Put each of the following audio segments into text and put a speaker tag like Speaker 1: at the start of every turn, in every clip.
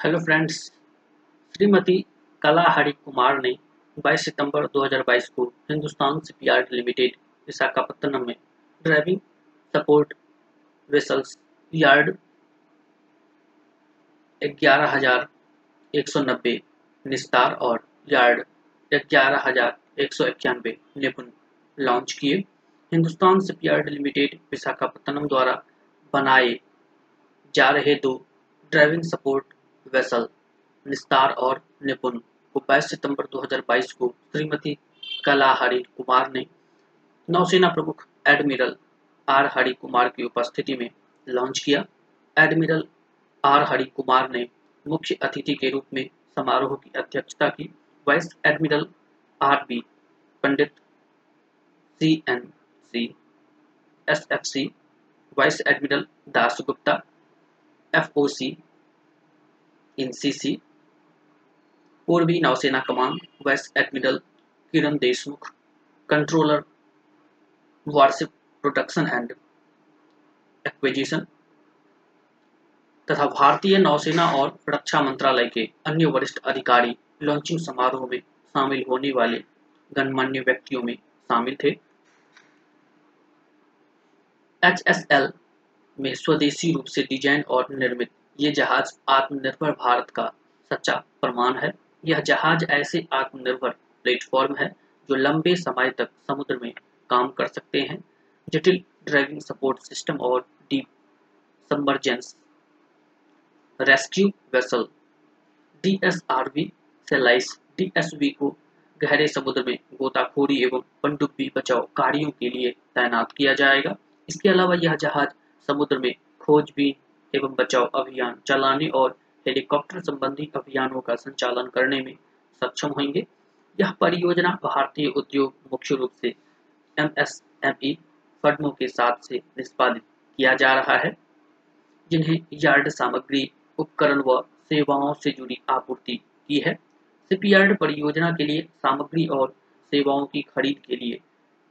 Speaker 1: Hello friends Shrimati कला हरि कुमार ने 22 सितंबर 2022 को हिंदुस्तान शिपयार्ड लिमिटेड विशाखापत्तनम में ड्राइविंग सपोर्ट वेसल्स यार्ड ग्यारह हज़ार एक सौ नब्बे निस्तार और यार्ड ग्यारह हज़ार एक सौ इक्यानवे निपुण लॉन्च किए। हिंदुस्तान शिपयार्ड लिमिटेड विशाखापत्तनम द्वारा बनाए जा रहे दो ड्राइविंग सपोर्ट वेसल निस्तार और निपुण। को 22 सितंबर 2022 को श्रीमती कला हरि कुमार ने नौसेना प्रमुख एडमिरल आर हरि कुमार की उपस्थिति में लॉन्च किया। एडमिरल आर हरि कुमार ने मुख्य अतिथि के रूप में समारोह की अध्यक्षता की। Vice admiral R B, Pandit C N C, S F C, vice admiral Dasgupta F O C NCC पूर्वी नौसेना कमान vice admiral Kiran Deshmukh controller वार्षिक प्रोडक्शन एंड एक्विजिशन तथा भारतीय नौसेना और रक्षा मंत्रालय के अन्य वरिष्ठ अधिकारी लॉन्चिंग समारोह में शामिल होने वाले गणमान्य व्यक्तियों में शामिल थे। एच में स्वदेशी रूप से डिज़ाइन और निर्मित ये जहाज़ आत्मनिर्भर भारत का सच्चा प्रमाण है। यह जहाज़ ऐसे आत्मनिर्भर प्लेटफॉर्म है जो लंबे समय तक समुद्र में काम कर सकते हैं। जटिल ड्राइविंग सपोर्ट सिस्टम और deep submergence rescue vessel DSRV से लाइस डीएसवी को गहरे समुद्र में गोताखोरी एवं पनडुब्बी बचाव कार्यों के लिए तैनात किया जाएगा। इसके अलावा यह जहाज़ समुद्र में खोजबीन एवं बचाव अभियान चलाने और हेलीकॉप्टर संबंधी अभियानों का संचालन करने में सक्षम होंगे। यह परियोजना भारतीय उद्योग मुख्य रूप से एमएसएमई फर्मों के साथ से निष्पादित किया जा रहा है, जिन्हें यार्ड सामग्री, उपकरण व सेवाओं से जुड़ी आपूर्ति की है। सिपयार्ड परियोजना के लिए सामग्री और सेवाओं की खरीद के लिए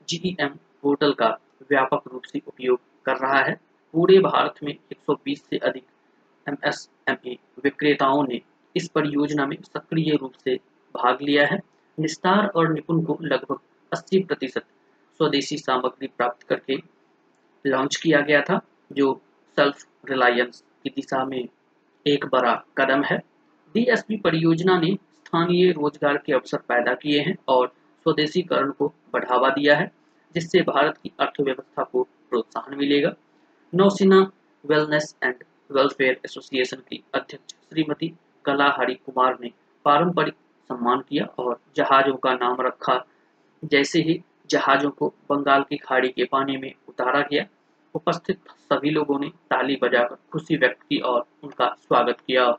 Speaker 1: जीईएम पोर्टल का व्यापक रूप से उपयोग कर रहा है। पूरे भारत में 120 से अधिक एमएसएमई विक्रेताओं ने इस परियोजना में सक्रिय रूप से भाग लिया है। निस्तार और निपुण को लगभग 80 प्रतिशत स्वदेशी सामग्री प्राप्त करके लॉन्च किया गया था, जो सेल्फ रिलायंस की दिशा में एक बड़ा कदम है। डीएसपी परियोजना ने स्थानीय रोज़गार के अवसर पैदा किए हैं और स्वदेशीकरण को बढ़ावा दिया है, जिससे भारत की अर्थव्यवस्था को प्रोत्साहन मिलेगा। नौसेना वेलनेस एंड वेलफेयर एसोसिएशन की अध्यक्ष श्रीमती कला हरि कुमार ने पारंपरिक सम्मान किया और जहाजों का नाम रखा। जैसे ही जहाजों को बंगाल की खाड़ी के पानी में उतारा गया, उपस्थित सभी लोगों ने ताली बजाकर खुशी व्यक्त की और उनका स्वागत किया।